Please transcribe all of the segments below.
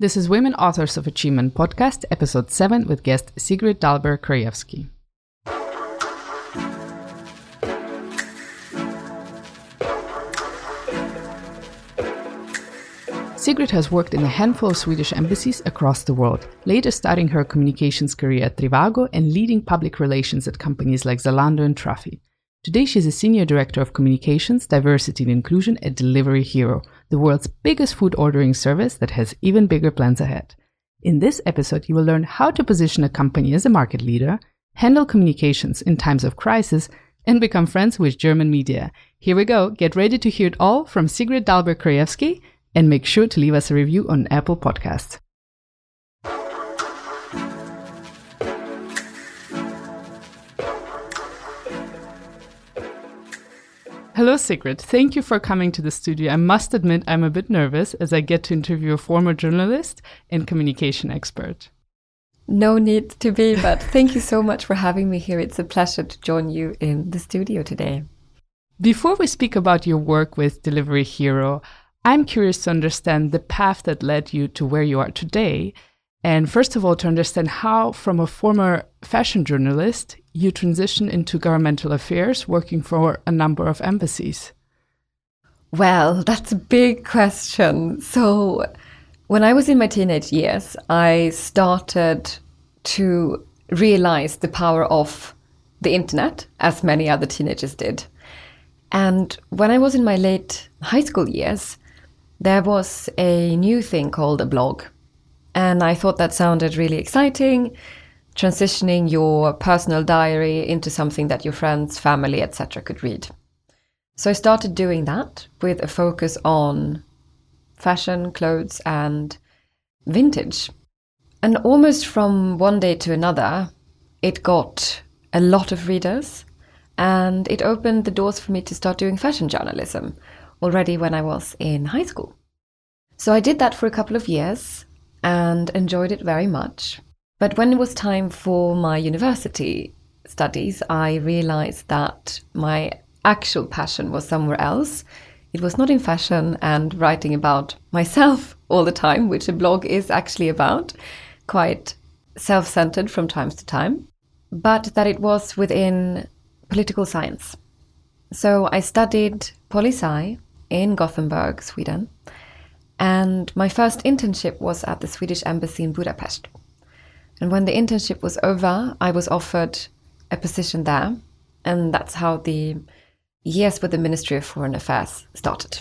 This is Women Authors of Achievement podcast, episode 7, with guest Sigrid Dahlberg Krajewski. Sigrid has worked in a handful of Swedish embassies across the world, later starting her communications career at Trivago and leading public relations at companies like Zalando and Trafi. Today, she's a senior director of communications, diversity, and inclusion at Delivery Hero, the world's biggest food ordering service that has even bigger plans ahead. In this episode, you will learn how to position a company as a market leader, handle communications in times of crisis, and become friends with German media. Here we go. Get ready to hear it all from Sigrid Dahlberg Krajewski and make sure to leave us a review on Apple Podcasts. Hello, Sigrid. Thank you for coming to the studio. I must admit, I'm a bit nervous as I get to interview a former journalist and communication expert. No need to be, but thank you so much for having me here. It's a pleasure to join you in the studio today. Before we speak about your work with Delivery Hero, I'm curious to understand the path that led you to where you are today. And first of all, to understand how, from a former fashion journalist, you transitioned into governmental affairs, working for a number of embassies. Well, that's a big question. So, when I was in my teenage years, I started to realize the power of the internet, as many other teenagers did. And when I was in my late high school years, there was a new thing called a blog. And I thought that sounded really exciting, transitioning your personal diary into something that your friends, family, etc. could read. So I started doing that with a focus on fashion, clothes, and vintage. And almost from one day to another, it got a lot of readers and it opened the doors for me to start doing fashion journalism, already when I was in high school. So I did that for a couple of years and enjoyed it very much. But when it was time for my university studies, I realized that my actual passion was somewhere else. It was not in fashion and writing about myself all the time, which a blog is actually about, quite self centered from time to time, but that it was within political science. So I studied poli sci in Gothenburg, Sweden. And my first internship was at the Swedish Embassy in Budapest. And when the internship was over, I was offered a position there. And that's how the years with the Ministry of Foreign Affairs started.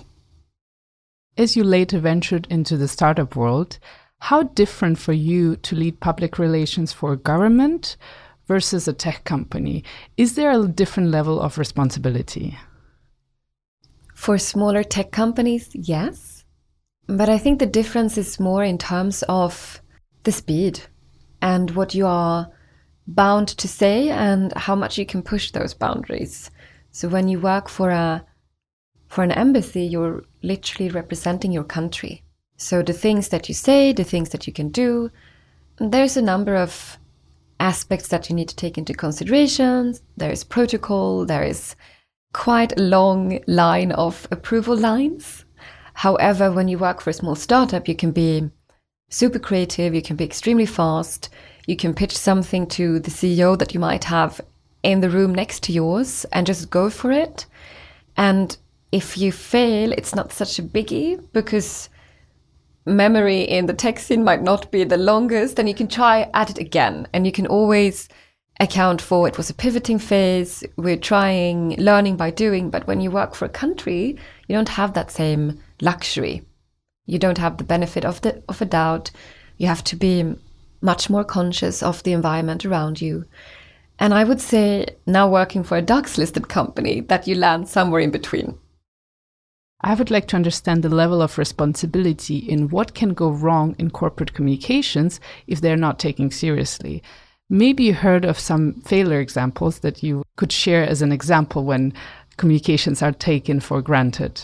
As you later ventured into the startup world, how different for you to lead public relations for a government versus a tech company? Is there a different level of responsibility? For smaller tech companies, yes. But I think the difference is more in terms of the speed and what you are bound to say and how much you can push those boundaries. So when you work for a for an embassy, you're literally representing your country. So the things that you say, the things that you can do, there's a number of aspects that you need to take into consideration. There is protocol, there is quite a long line of approval lines. However, when you work for a small startup, you can be super creative, you can be extremely fast, you can pitch something to the CEO that you might have in the room next to yours and just go for it. And if you fail, it's not such a biggie because memory in the tech scene might not be the longest, and you can try at it again. And you can always account for it was a pivoting phase. We're trying learning by doing, but when you work for a country, you don't have that same luxury. You don't have the benefit of the of a doubt. You have to be much more conscious of the environment around you. And I would say now working for a DAX listed company that you land somewhere in between. I would like to understand the level of responsibility in what can go wrong in corporate communications if they're not taken seriously. Maybe you heard of some failure examples that you could share as an example when communications are taken for granted.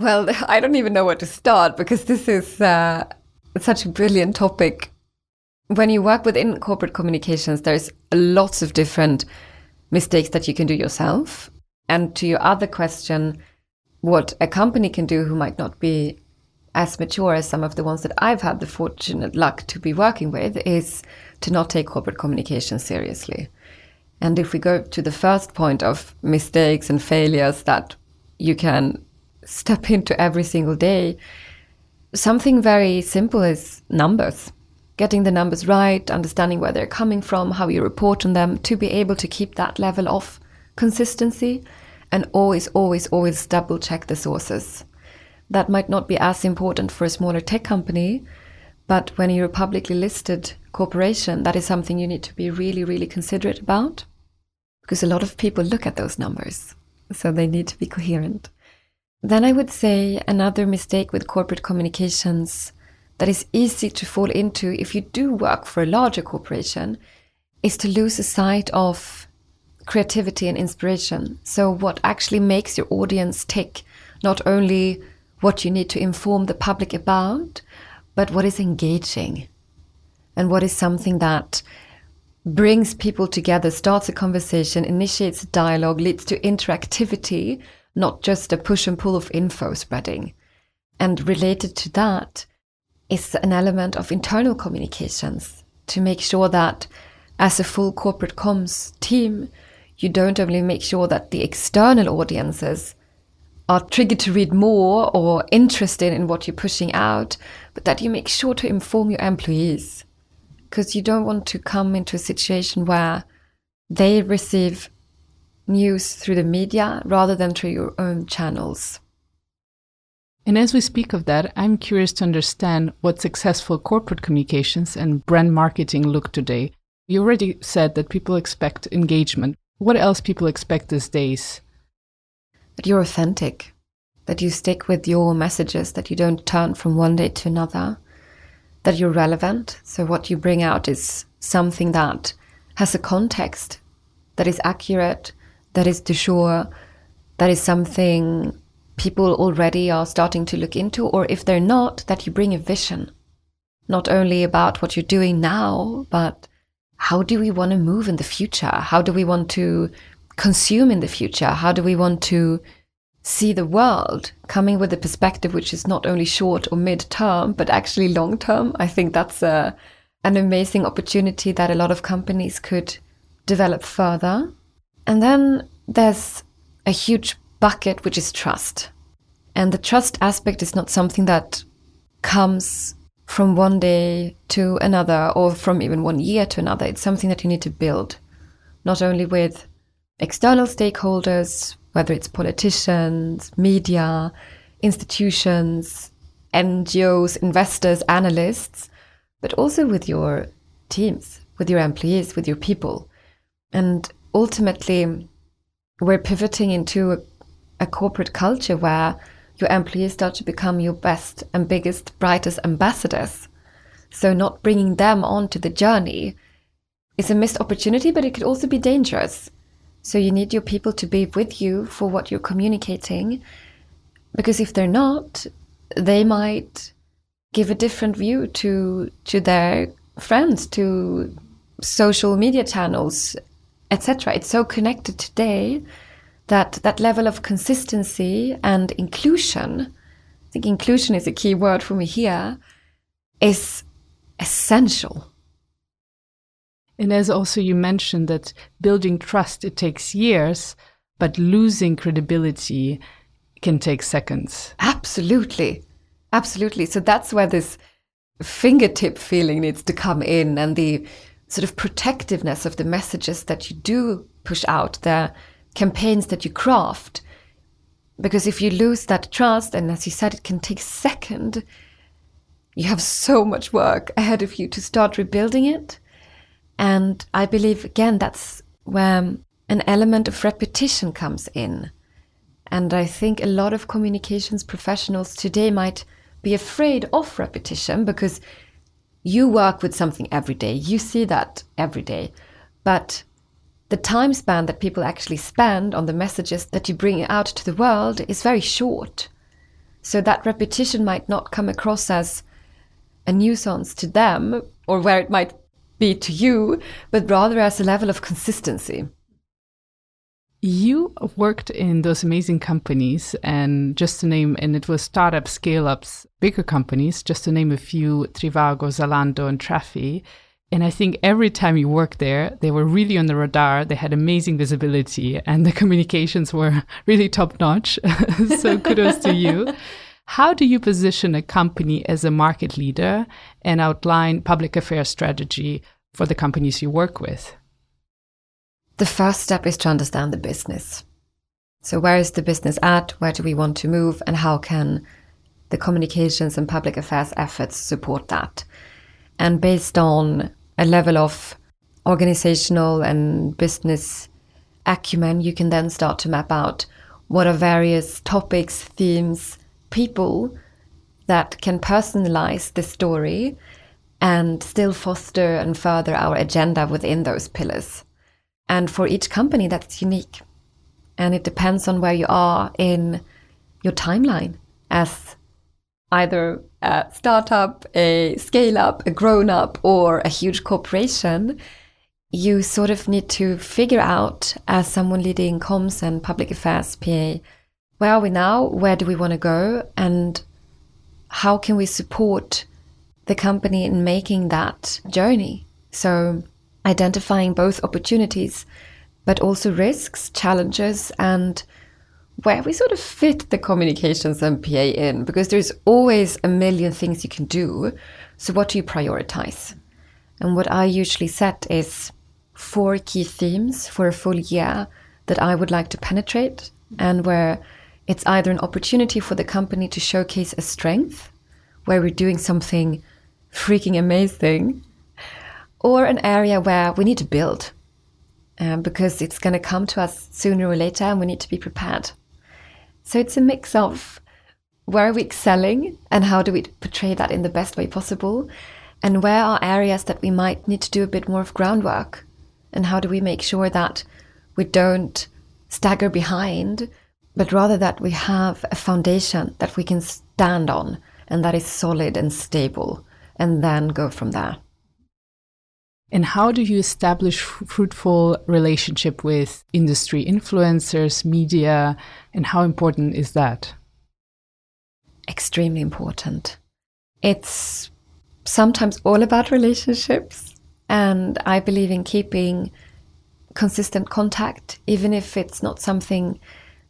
Well, I don't even know where to start because this is uh, such a brilliant topic. When you work within corporate communications, there's lots of different mistakes that you can do yourself. And to your other question, what a company can do who might not be as mature as some of the ones that I've had the fortunate luck to be working with is to not take corporate communication seriously. And if we go to the first point of mistakes and failures that you can step into every single day, something very simple is numbers. Getting the numbers right, understanding where they're coming from, how you report on them, to be able to keep that level of consistency and always, always, always double check the sources. That might not be as important for a smaller tech company, but when you're a publicly listed corporation, that is something you need to be really, really considerate about because a lot of people look at those numbers. So they need to be coherent. Then I would say another mistake with corporate communications that is easy to fall into if you do work for a larger corporation is to lose sight of creativity and inspiration. So, what actually makes your audience tick, not only what you need to inform the public about, but what is engaging and what is something that brings people together, starts a conversation, initiates a dialogue, leads to interactivity, not just a push and pull of info spreading. And related to that is an element of internal communications to make sure that as a full corporate comms team, you don't only make sure that the external audiences are triggered to read more or interested in what you're pushing out, but that you make sure to inform your employees. Because you don't want to come into a situation where they receive news through the media rather than through your own channels. And as we speak of that, I'm curious to understand what successful corporate communications and brand marketing look today. You already said that people expect engagement, what else people expect these days? That you're authentic, that you stick with your messages, that you don't turn from one day to another, that you're relevant. So, what you bring out is something that has a context, that is accurate, that is to jour, that is something people already are starting to look into, or if they're not, that you bring a vision, not only about what you're doing now, but how do we want to move in the future? How do we want to consume in the future? How do we want to see the world coming with a perspective which is not only short or mid term, but actually long term? I think that's a, an amazing opportunity that a lot of companies could develop further. And then there's a huge bucket, which is trust. And the trust aspect is not something that comes from one day to another or from even one year to another. It's something that you need to build, not only with external stakeholders, whether it's politicians, media, institutions, NGOs, investors, analysts, but also with your teams, with your employees, with your people. And ultimately, we're pivoting into a, a corporate culture where your employees start to become your best and biggest, brightest ambassadors. So, not bringing them onto the journey is a missed opportunity, but it could also be dangerous. So, you need your people to be with you for what you're communicating, because if they're not, they might give a different view to to their friends, to social media channels, etc. It's so connected today that that level of consistency and inclusion, I think inclusion is a key word for me here, is essential. And as also you mentioned that building trust it takes years, but losing credibility can take seconds. Absolutely. Absolutely. So that's where this fingertip feeling needs to come in and the sort of protectiveness of the messages that you do push out the campaigns that you craft. Because if you lose that trust, and as you said, it can take second, you have so much work ahead of you to start rebuilding it. And I believe, again, that's where an element of repetition comes in. And I think a lot of communications professionals today might be afraid of repetition because you work with something every day, you see that every day. But the time span that people actually spend on the messages that you bring out to the world is very short. So that repetition might not come across as a nuisance to them or where it might be to you, but rather as a level of consistency. You worked in those amazing companies, and just to name, and it was startups, scale ups, bigger companies, just to name a few Trivago, Zalando, and Trafi. And I think every time you worked there, they were really on the radar. They had amazing visibility, and the communications were really top notch. so kudos to you. How do you position a company as a market leader and outline public affairs strategy for the companies you work with? The first step is to understand the business. So, where is the business at? Where do we want to move? And how can the communications and public affairs efforts support that? And based on a level of organizational and business acumen, you can then start to map out what are various topics, themes, people that can personalize the story and still foster and further our agenda within those pillars. And for each company, that's unique. And it depends on where you are in your timeline as either a startup, a scale up, a grown up, or a huge corporation. You sort of need to figure out, as someone leading comms and public affairs PA, where are we now? Where do we want to go? And how can we support the company in making that journey? So, identifying both opportunities, but also risks, challenges, and where we sort of fit the communications MPA in, because there's always a million things you can do. So, what do you prioritize? And what I usually set is four key themes for a full year that I would like to penetrate, and where it's either an opportunity for the company to showcase a strength, where we're doing something freaking amazing, or an area where we need to build um, because it's going to come to us sooner or later and we need to be prepared. So it's a mix of where are we excelling and how do we portray that in the best way possible, and where are areas that we might need to do a bit more of groundwork, and how do we make sure that we don't stagger behind, but rather that we have a foundation that we can stand on and that is solid and stable, and then go from there. And how do you establish fruitful relationship with industry influencers, media, and how important is that? Extremely important. It's sometimes all about relationships, and I believe in keeping consistent contact, even if it's not something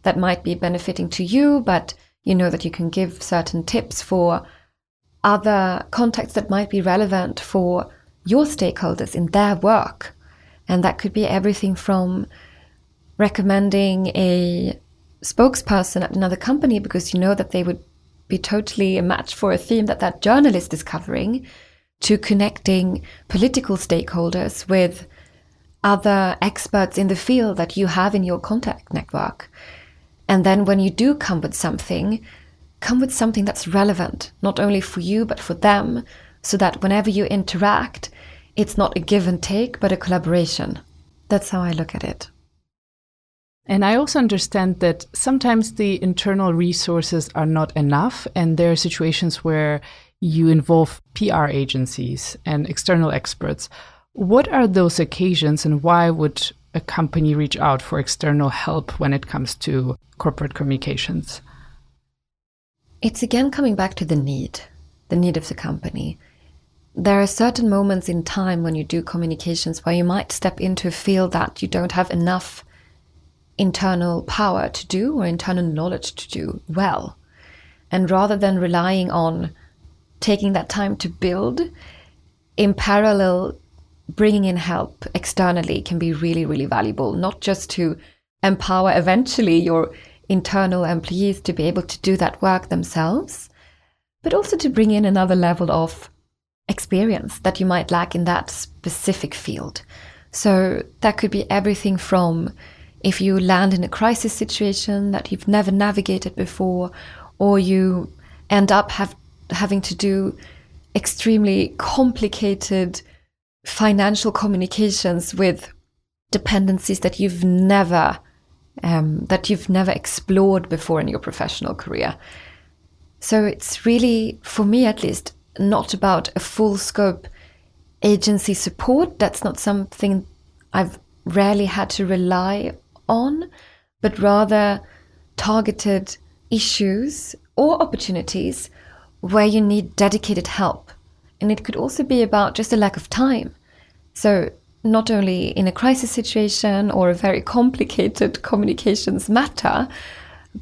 that might be benefiting to you, but you know that you can give certain tips for other contacts that might be relevant for your stakeholders in their work. And that could be everything from recommending a spokesperson at another company because you know that they would be totally a match for a theme that that journalist is covering, to connecting political stakeholders with other experts in the field that you have in your contact network. And then when you do come with something, come with something that's relevant, not only for you, but for them, so that whenever you interact, it's not a give and take, but a collaboration. That's how I look at it. And I also understand that sometimes the internal resources are not enough, and there are situations where you involve PR agencies and external experts. What are those occasions, and why would a company reach out for external help when it comes to corporate communications? It's again coming back to the need, the need of the company there are certain moments in time when you do communications where you might step into a field that you don't have enough internal power to do or internal knowledge to do well. And rather than relying on taking that time to build, in parallel, bringing in help externally can be really, really valuable, not just to empower eventually your internal employees to be able to do that work themselves, but also to bring in another level of experience that you might lack in that specific field. So that could be everything from if you land in a crisis situation that you've never navigated before, or you end up have, having to do extremely complicated financial communications with dependencies that you've never um, that you've never explored before in your professional career. So it's really, for me at least, not about a full scope agency support. That's not something I've rarely had to rely on, but rather targeted issues or opportunities where you need dedicated help. And it could also be about just a lack of time. So, not only in a crisis situation or a very complicated communications matter,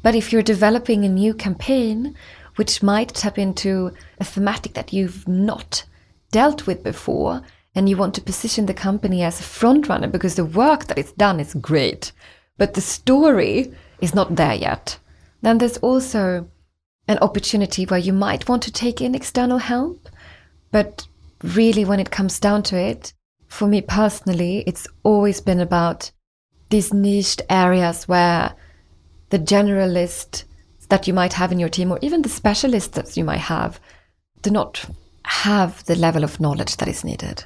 but if you're developing a new campaign which might tap into a thematic that you've not dealt with before, and you want to position the company as a frontrunner because the work that it's done is great, but the story is not there yet, then there's also an opportunity where you might want to take in external help. But really, when it comes down to it, for me personally, it's always been about these niched areas where the generalist that you might have in your team, or even the specialists that you might have, do not have the level of knowledge that is needed.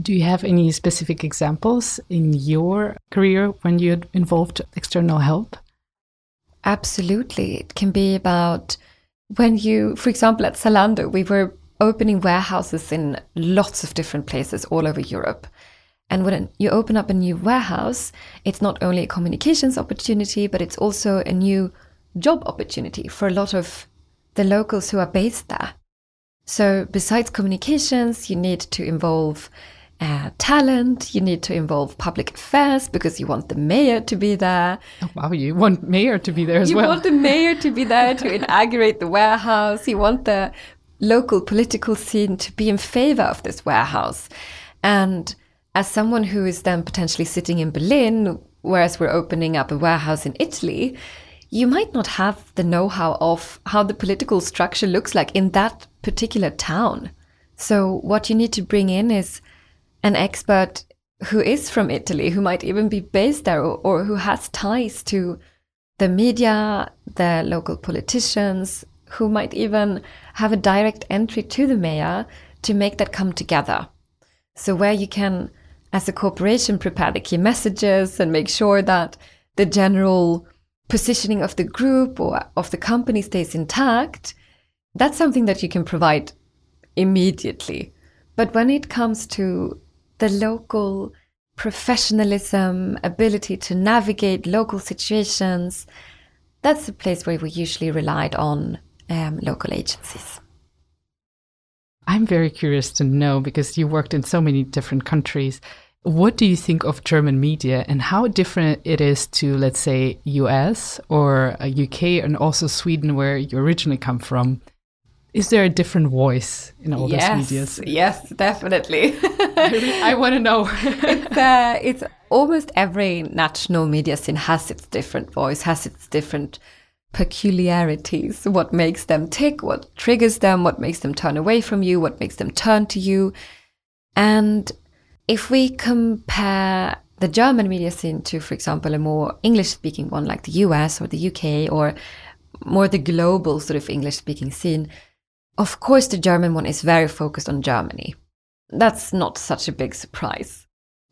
Do you have any specific examples in your career when you involved external help? Absolutely. It can be about when you, for example, at Zalando, we were opening warehouses in lots of different places all over Europe. And when you open up a new warehouse, it's not only a communications opportunity, but it's also a new job opportunity for a lot of the locals who are based there. So, besides communications, you need to involve uh, talent, you need to involve public affairs because you want the mayor to be there. Oh, wow, you want mayor to be there as you well. You want the mayor to be there to inaugurate the warehouse. You want the local political scene to be in favor of this warehouse. And as someone who is then potentially sitting in Berlin, whereas we're opening up a warehouse in Italy, you might not have the know how of how the political structure looks like in that particular town. So, what you need to bring in is an expert who is from Italy, who might even be based there or, or who has ties to the media, the local politicians, who might even have a direct entry to the mayor to make that come together. So, where you can, as a corporation, prepare the key messages and make sure that the general positioning of the group or of the company stays intact, that's something that you can provide immediately. But when it comes to the local professionalism, ability to navigate local situations, that's the place where we usually relied on um, local agencies. I'm very curious to know because you worked in so many different countries. What do you think of German media and how different it is to, let's say, US or UK and also Sweden, where you originally come from? Is there a different voice in all yes, those medias? Yes, definitely. I, I want to know. it's, uh, it's almost every national media scene has its different voice, has its different peculiarities, what makes them tick, what triggers them, what makes them turn away from you, what makes them turn to you. And if we compare the German media scene to, for example, a more English speaking one like the US or the UK or more the global sort of English speaking scene, of course, the German one is very focused on Germany. That's not such a big surprise.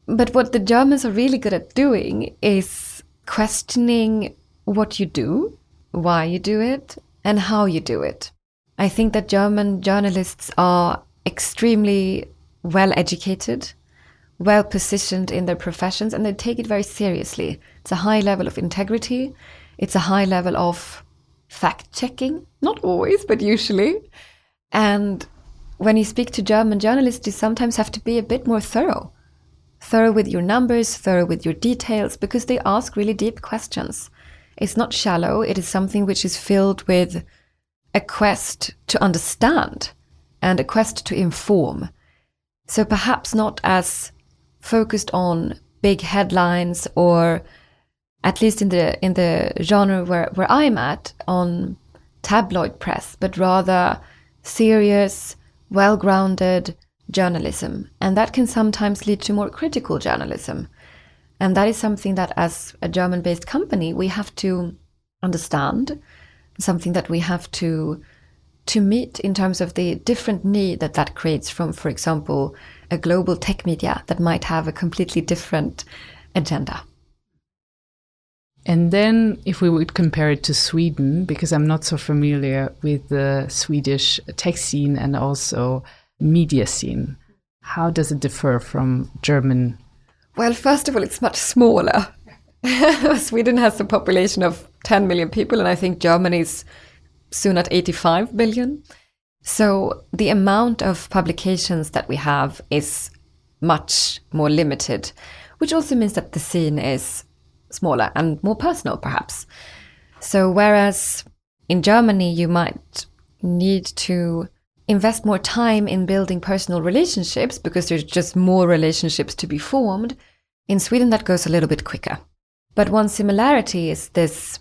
But what the Germans are really good at doing is questioning what you do why you do it, and how you do it. I think that German journalists are extremely well educated, well positioned in their professions, and they take it very seriously. It's a high level of integrity, it's a high level of fact checking, not always, but usually. And when you speak to German journalists, you sometimes have to be a bit more thorough. Thorough with your numbers, thorough with your details, because they ask really deep questions. It's not shallow, it is something which is filled with a quest to understand and a quest to inform. So perhaps not as focused on big headlines or at least in the in the genre where, where I'm at on tabloid press, but rather serious, well grounded journalism. And that can sometimes lead to more critical journalism. And that is something that, as a German based company, we have to understand, something that we have to to meet in terms of the different need that that creates from, for example, a global tech media that might have a completely different agenda. And then, if we would compare it to Sweden, because I'm not so familiar with the Swedish tech scene and also media scene, how does it differ from German well, first of all, it's much smaller. Sweden has a population of 10 million people, and I think Germany is soon at 85 billion. So the amount of publications that we have is much more limited, which also means that the scene is smaller and more personal, perhaps. So, whereas in Germany, you might need to invest more time in building personal relationships because there's just more relationships to be formed, in Sweden, that goes a little bit quicker. But one similarity is this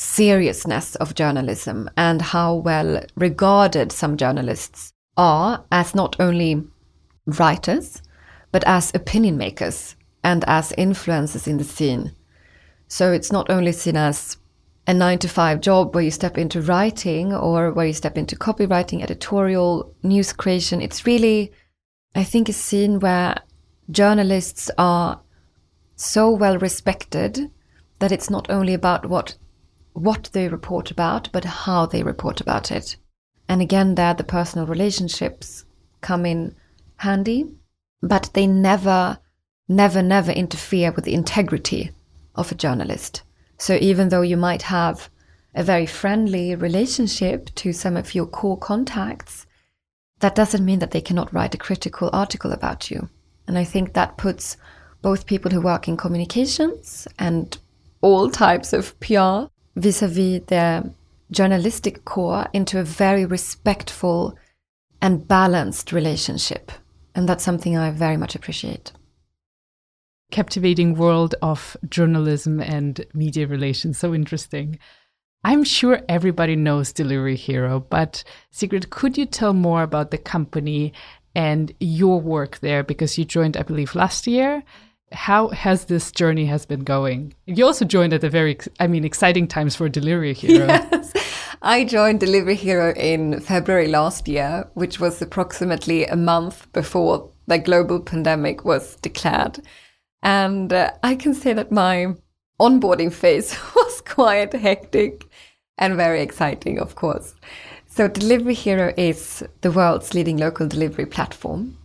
seriousness of journalism and how well regarded some journalists are as not only writers, but as opinion makers and as influencers in the scene. So it's not only seen as a nine to five job where you step into writing or where you step into copywriting, editorial, news creation. It's really, I think, a scene where journalists are so well respected that it's not only about what what they report about, but how they report about it. And again, there the personal relationships come in handy, but they never, never, never interfere with the integrity of a journalist. So even though you might have a very friendly relationship to some of your core contacts, that doesn't mean that they cannot write a critical article about you. And I think that puts both people who work in communications and all types of PR vis a vis their journalistic core into a very respectful and balanced relationship. And that's something I very much appreciate. Captivating world of journalism and media relations. So interesting. I'm sure everybody knows Delivery Hero, but Sigrid, could you tell more about the company and your work there? Because you joined, I believe, last year how has this journey has been going? You also joined at a very, I mean, exciting times for Delivery Hero. Yes. I joined Delivery Hero in February last year, which was approximately a month before the global pandemic was declared. And uh, I can say that my onboarding phase was quite hectic and very exciting, of course. So, Delivery Hero is the world's leading local delivery platform.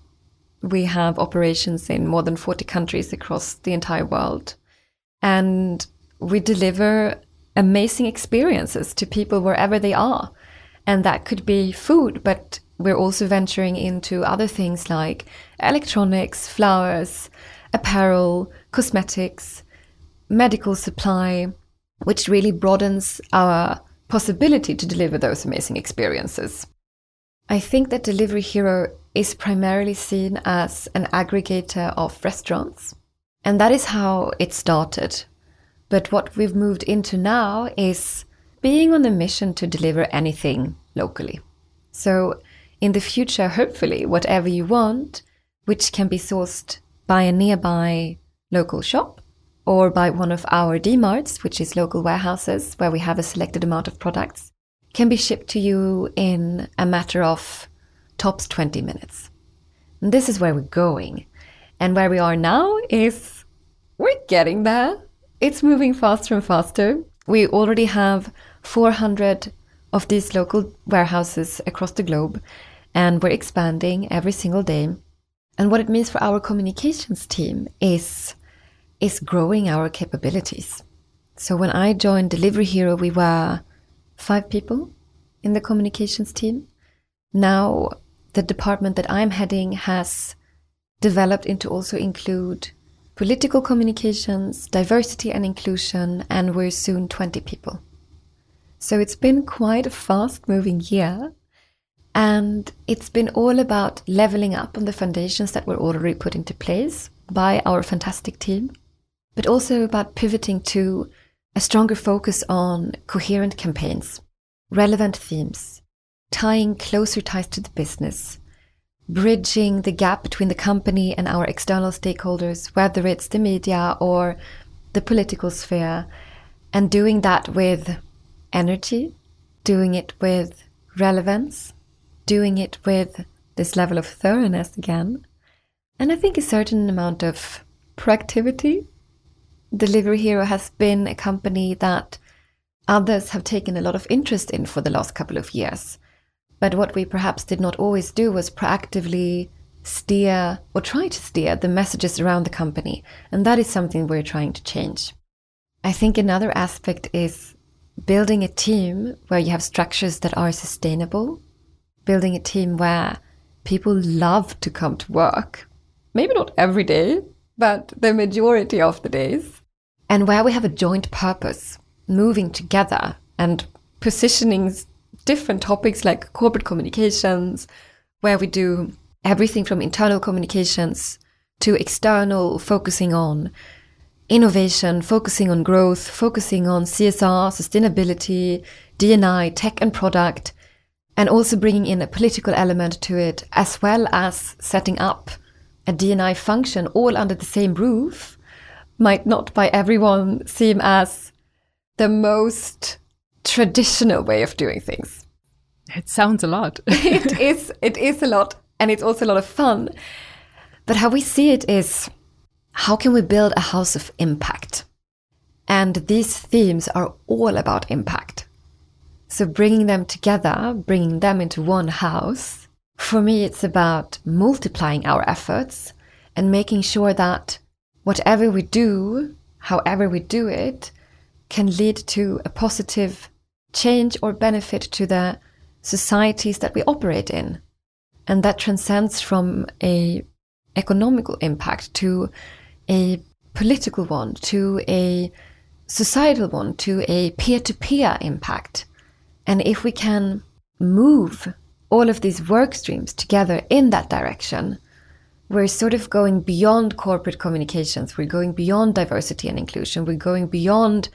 We have operations in more than 40 countries across the entire world. And we deliver amazing experiences to people wherever they are. And that could be food, but we're also venturing into other things like electronics, flowers, apparel, cosmetics, medical supply, which really broadens our possibility to deliver those amazing experiences. I think that Delivery Hero is primarily seen as an aggregator of restaurants. And that is how it started. But what we've moved into now is being on a mission to deliver anything locally. So, in the future, hopefully, whatever you want, which can be sourced by a nearby local shop or by one of our DMarts, which is local warehouses where we have a selected amount of products, can be shipped to you in a matter of tops 20 minutes. And this is where we're going. And where we are now is we're getting there. It's moving faster and faster. We already have 400 of these local warehouses across the globe, and we're expanding every single day. And what it means for our communications team is, is growing our capabilities. So when I joined Delivery Hero, we were five people in the communications team. Now the department that I'm heading has developed into also include political communications, diversity and inclusion, and we're soon 20 people. So it's been quite a fast moving year. And it's been all about leveling up on the foundations that were already put into place by our fantastic team, but also about pivoting to a stronger focus on coherent campaigns, relevant themes, tying closer ties to the business, bridging the gap between the company and our external stakeholders, whether it's the media or the political sphere, and doing that with energy, doing it with relevance, doing it with this level of thoroughness again, and I think a certain amount of proactivity. Delivery Hero has been a company that others have taken a lot of interest in for the last couple of years. But what we perhaps did not always do was proactively steer or try to steer the messages around the company. And that is something we're trying to change. I think another aspect is building a team where you have structures that are sustainable, building a team where people love to come to work. Maybe not every day, but the majority of the days. And where we have a joint purpose, moving together and positioning different topics like corporate communications, where we do everything from internal communications to external, focusing on innovation, focusing on growth, focusing on CSR, sustainability, D&I, tech and product, and also bringing in a political element to it, as well as setting up a D&I function all under the same roof, might not by everyone seem as the most traditional way of doing things. It sounds a lot. it is it is a lot and it's also a lot of fun. But how we see it is how can we build a house of impact? And these themes are all about impact. So bringing them together, bringing them into one house, for me, it's about multiplying our efforts and making sure that whatever we do, however we do it, can lead to a positive change or benefit to the societies that we operate in. And that transcends from a economical impact to a political one, to a societal one, to a peer-to-peer impact. And if we can move all of these work streams together in that direction, we're sort of going beyond corporate communications. We're going beyond diversity and inclusion. We're going beyond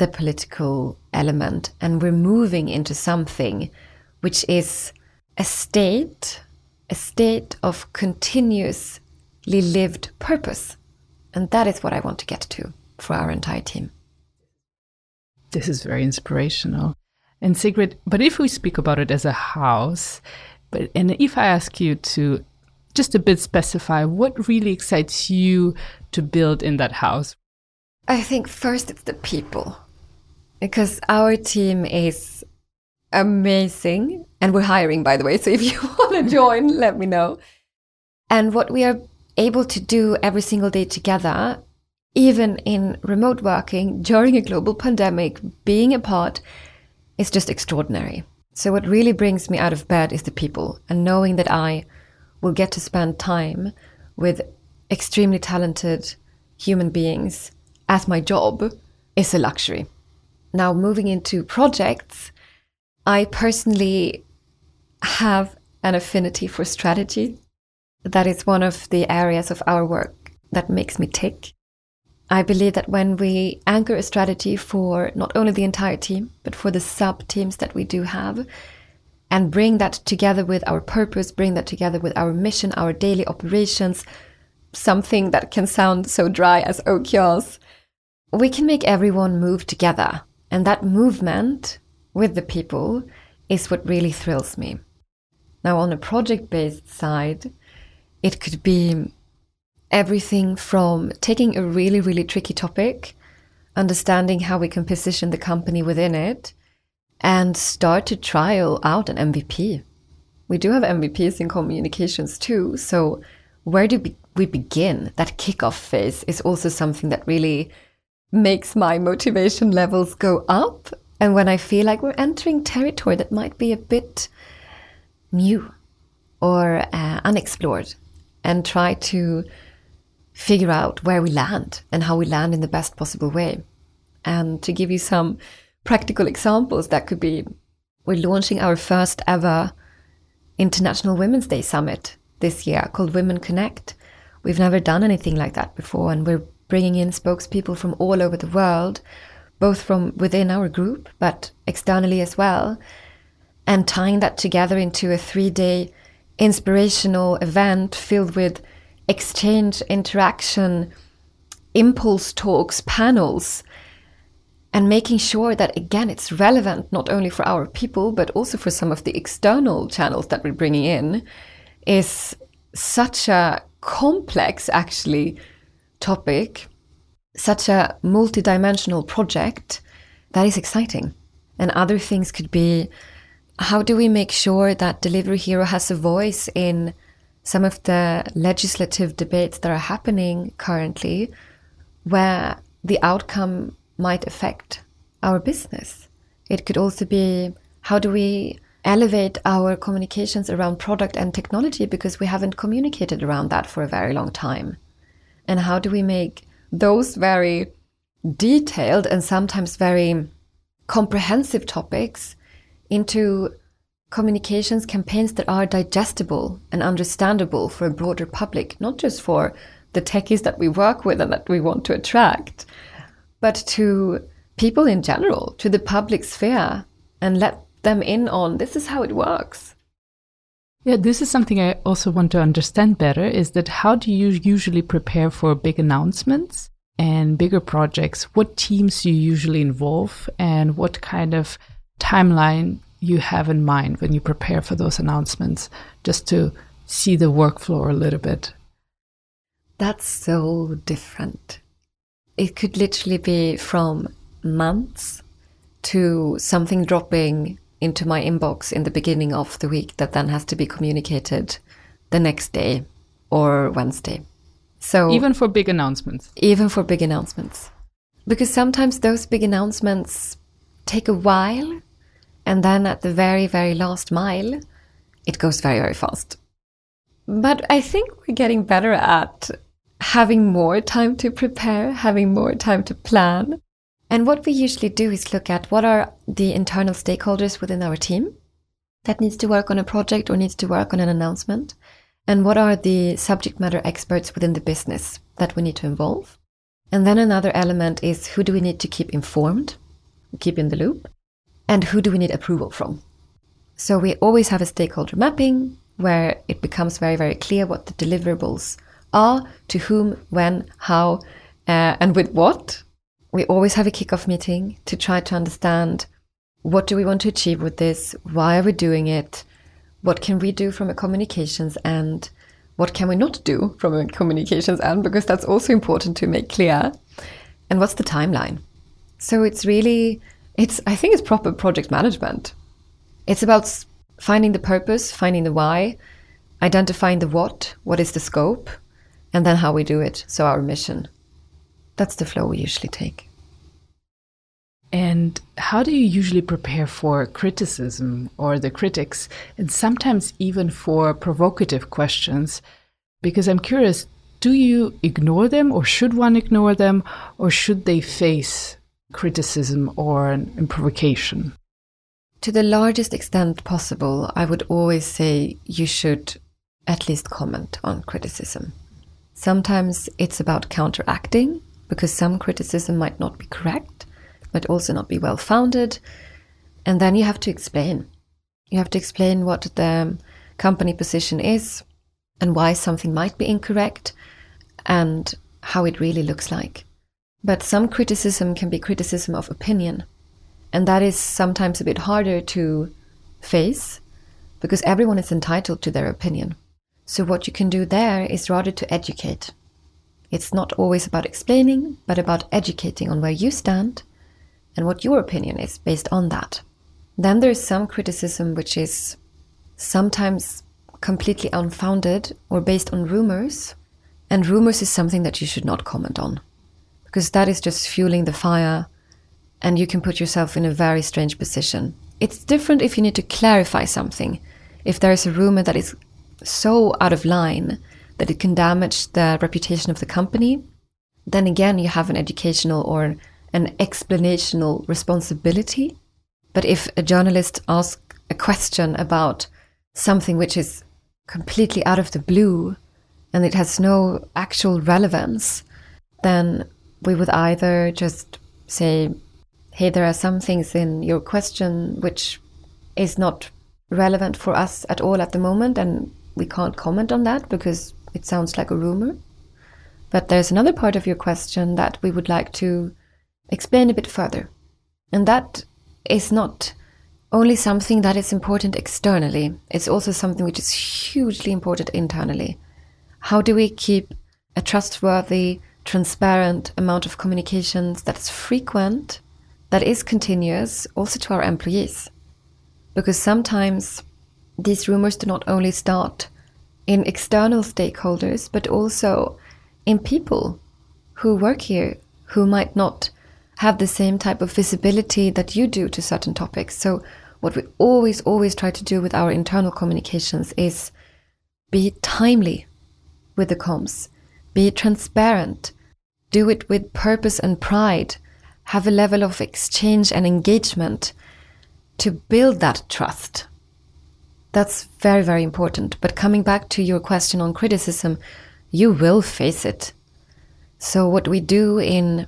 the political element and we're moving into something which is a state, a state of continuously lived purpose. And that is what I want to get to for our entire team. This is very inspirational. And Sigrid, but if we speak about it as a house, but and if I ask you to just a bit specify what really excites you to build in that house? I think first it's the people. Because our team is amazing and we're hiring by the way, so if you want to join, let me know. And what we are able to do every single day together, even in remote working during a global pandemic, being apart is just extraordinary. So what really brings me out of bed is the people and knowing that I will get to spend time with extremely talented human beings as my job is a luxury. Now, moving into projects, I personally have an affinity for strategy. That is one of the areas of our work that makes me tick. I believe that when we anchor a strategy for not only the entire team, but for the sub teams that we do have, and bring that together with our purpose, bring that together with our mission, our daily operations, something that can sound so dry as OKRs, we can make everyone move together. And that movement with the people is what really thrills me. Now, on a project based side, it could be everything from taking a really, really tricky topic, understanding how we can position the company within it, and start to trial out an MVP. We do have MVPs in communications too. So, where do we begin? That kickoff phase is also something that really makes my motivation levels go up. And when I feel like we're entering territory that might be a bit new or uh, unexplored, and try to figure out where we land and how we land in the best possible way. And to give you some practical examples, that could be we're launching our first ever International Women's Day Summit this year called Women Connect. We've never done anything like that before, and we're bringing in spokespeople from all over the world, both from within our group, but externally as well, and tying that together into a three day inspirational event filled with exchange, interaction, impulse talks, panels and making sure that again it's relevant not only for our people but also for some of the external channels that we're bringing in is such a complex actually topic such a multidimensional project that is exciting and other things could be how do we make sure that delivery hero has a voice in some of the legislative debates that are happening currently where the outcome might affect our business. It could also be how do we elevate our communications around product and technology because we haven't communicated around that for a very long time. And how do we make those very detailed and sometimes very comprehensive topics into communications campaigns that are digestible and understandable for a broader public, not just for the techies that we work with and that we want to attract, but to people in general, to the public sphere, and let them in on this is how it works. Yeah, this is something I also want to understand better is that how do you usually prepare for big announcements and bigger projects? What teams do you usually involve and what kind of timeline you have in mind when you prepare for those announcements just to see the workflow a little bit? That's so different. It could literally be from months to something dropping into my inbox in the beginning of the week that then has to be communicated the next day or Wednesday. So even for big announcements. Even for big announcements. Because sometimes those big announcements take a while and then at the very very last mile it goes very very fast. But I think we're getting better at having more time to prepare, having more time to plan. And what we usually do is look at what are the internal stakeholders within our team that needs to work on a project or needs to work on an announcement, and what are the subject matter experts within the business that we need to involve. And then another element is who do we need to keep informed, keep in the loop, and who do we need approval from. So we always have a stakeholder mapping where it becomes very, very clear what the deliverables are, to whom, when, how, uh, and with what we always have a kickoff meeting to try to understand what do we want to achieve with this? Why are we doing it? What can we do from a communications end? What can we not do from a communications end? Because that's also important to make clear. And what's the timeline? So it's really, it's, I think it's proper project management. It's about finding the purpose, finding the why, identifying the what, what is the scope, and then how we do it. So our mission. That's the flow we usually take. And how do you usually prepare for criticism or the critics, and sometimes even for provocative questions? Because I'm curious do you ignore them, or should one ignore them, or should they face criticism or an, provocation? To the largest extent possible, I would always say you should at least comment on criticism. Sometimes it's about counteracting because some criticism might not be correct, might also not be well founded. And then you have to explain. You have to explain what the company position is and why something might be incorrect and how it really looks like. But some criticism can be criticism of opinion. And that is sometimes a bit harder to face because everyone is entitled to their opinion. So, what you can do there is rather to educate it's not always about explaining, but about educating on where you stand and what your opinion is based on that. Then there's some criticism which is sometimes completely unfounded or based on rumors. And rumors is something that you should not comment on because that is just fueling the fire and you can put yourself in a very strange position. It's different if you need to clarify something. If there is a rumor that is so out of line that it can damage the reputation of the company, then again, you have an educational or an explanational responsibility. But if a journalist asks a question about something which is completely out of the blue and it has no actual relevance, then we would either just say, hey, there are some things in your question which is not relevant for us at all at the moment, and we can't comment on that because it sounds like a rumor. But there's another part of your question that we would like to explain a bit further. And that is not only something that is important externally, it's also something which is hugely important internally. How do we keep a trustworthy, transparent amount of communications that is frequent, that is continuous, also to our employees? Because sometimes these rumors do not only start in external stakeholders, but also in people who work here who might not have the same type of visibility that you do to certain topics. So, what we always, always try to do with our internal communications is be timely with the comms, be transparent, do it with purpose and pride, have a level of exchange and engagement to build that trust. That's very, very important. But coming back to your question on criticism, you will face it. So, what we do in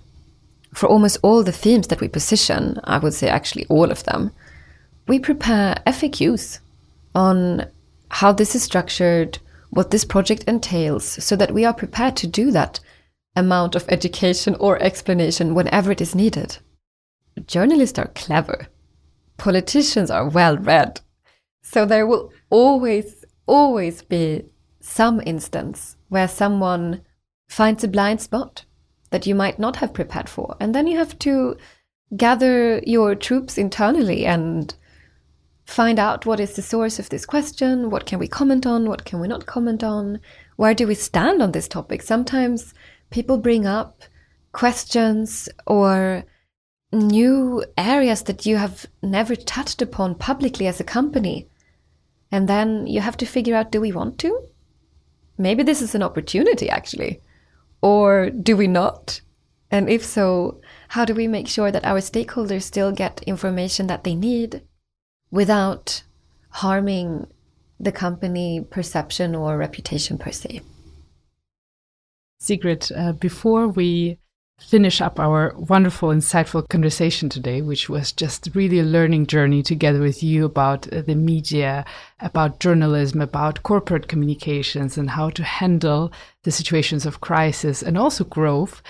for almost all the themes that we position, I would say actually all of them, we prepare FAQs on how this is structured, what this project entails, so that we are prepared to do that amount of education or explanation whenever it is needed. Journalists are clever, politicians are well read. So there will always, always be some instance where someone finds a blind spot that you might not have prepared for. And then you have to gather your troops internally and find out what is the source of this question, what can we comment on, what can we not comment on, where do we stand on this topic. Sometimes people bring up questions or new areas that you have never touched upon publicly as a company. And then you have to figure out do we want to? Maybe this is an opportunity actually. Or do we not? And if so, how do we make sure that our stakeholders still get information that they need without harming the company perception or reputation per se? Sigrid, uh, before we finish up our wonderful, insightful conversation today, which was just really a learning journey together with you about uh, the media, about journalism, about corporate communications, and how to handle the situations of crisis and also growth.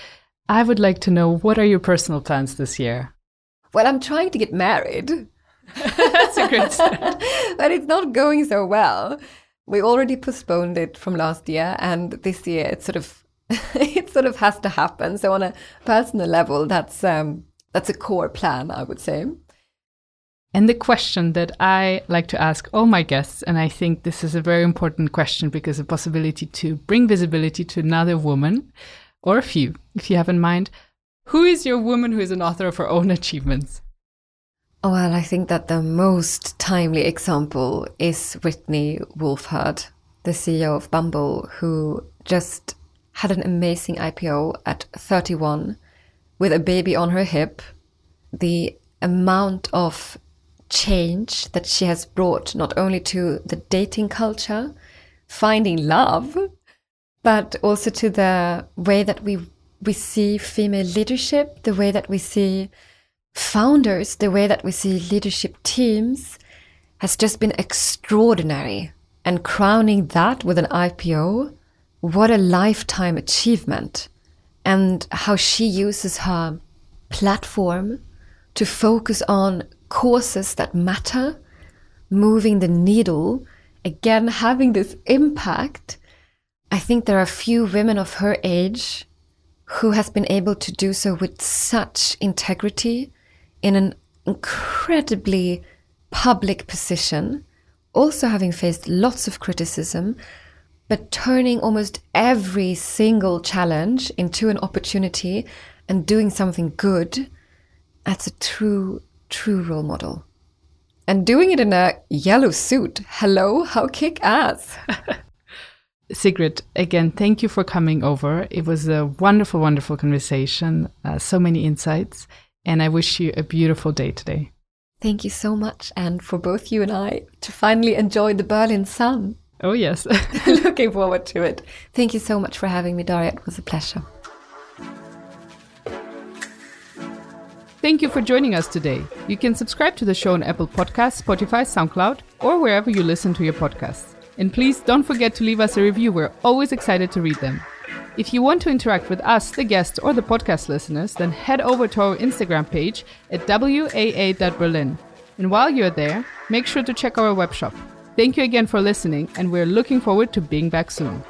I would like to know what are your personal plans this year? Well, I'm trying to get married. That's a great start. but it's not going so well. We already postponed it from last year, and this year it's sort of it sort of has to happen. So on a personal level, that's um, that's a core plan, I would say. And the question that I like to ask all my guests, and I think this is a very important question because the possibility to bring visibility to another woman, or a few, if you have in mind, who is your woman who is an author of her own achievements? Well, I think that the most timely example is Whitney Wolfe Herd, the CEO of Bumble, who just had an amazing IPO at 31 with a baby on her hip. The amount of change that she has brought not only to the dating culture, finding love, but also to the way that we we see female leadership, the way that we see founders, the way that we see leadership teams has just been extraordinary. And crowning that with an IPO what a lifetime achievement and how she uses her platform to focus on causes that matter, moving the needle, again, having this impact. I think there are few women of her age who has been able to do so with such integrity in an incredibly public position, also having faced lots of criticism, but turning almost every single challenge into an opportunity and doing something good, that's a true, true role model. And doing it in a yellow suit. Hello, how kick ass. Sigrid, again, thank you for coming over. It was a wonderful, wonderful conversation, uh, so many insights, and I wish you a beautiful day today. Thank you so much, and for both you and I to finally enjoy the Berlin sun. Oh, yes. Looking forward to it. Thank you so much for having me, Daria. It was a pleasure. Thank you for joining us today. You can subscribe to the show on Apple Podcasts, Spotify, SoundCloud, or wherever you listen to your podcasts. And please don't forget to leave us a review. We're always excited to read them. If you want to interact with us, the guests, or the podcast listeners, then head over to our Instagram page at waa.berlin. And while you're there, make sure to check our webshop Thank you again for listening, and we're looking forward to being back soon.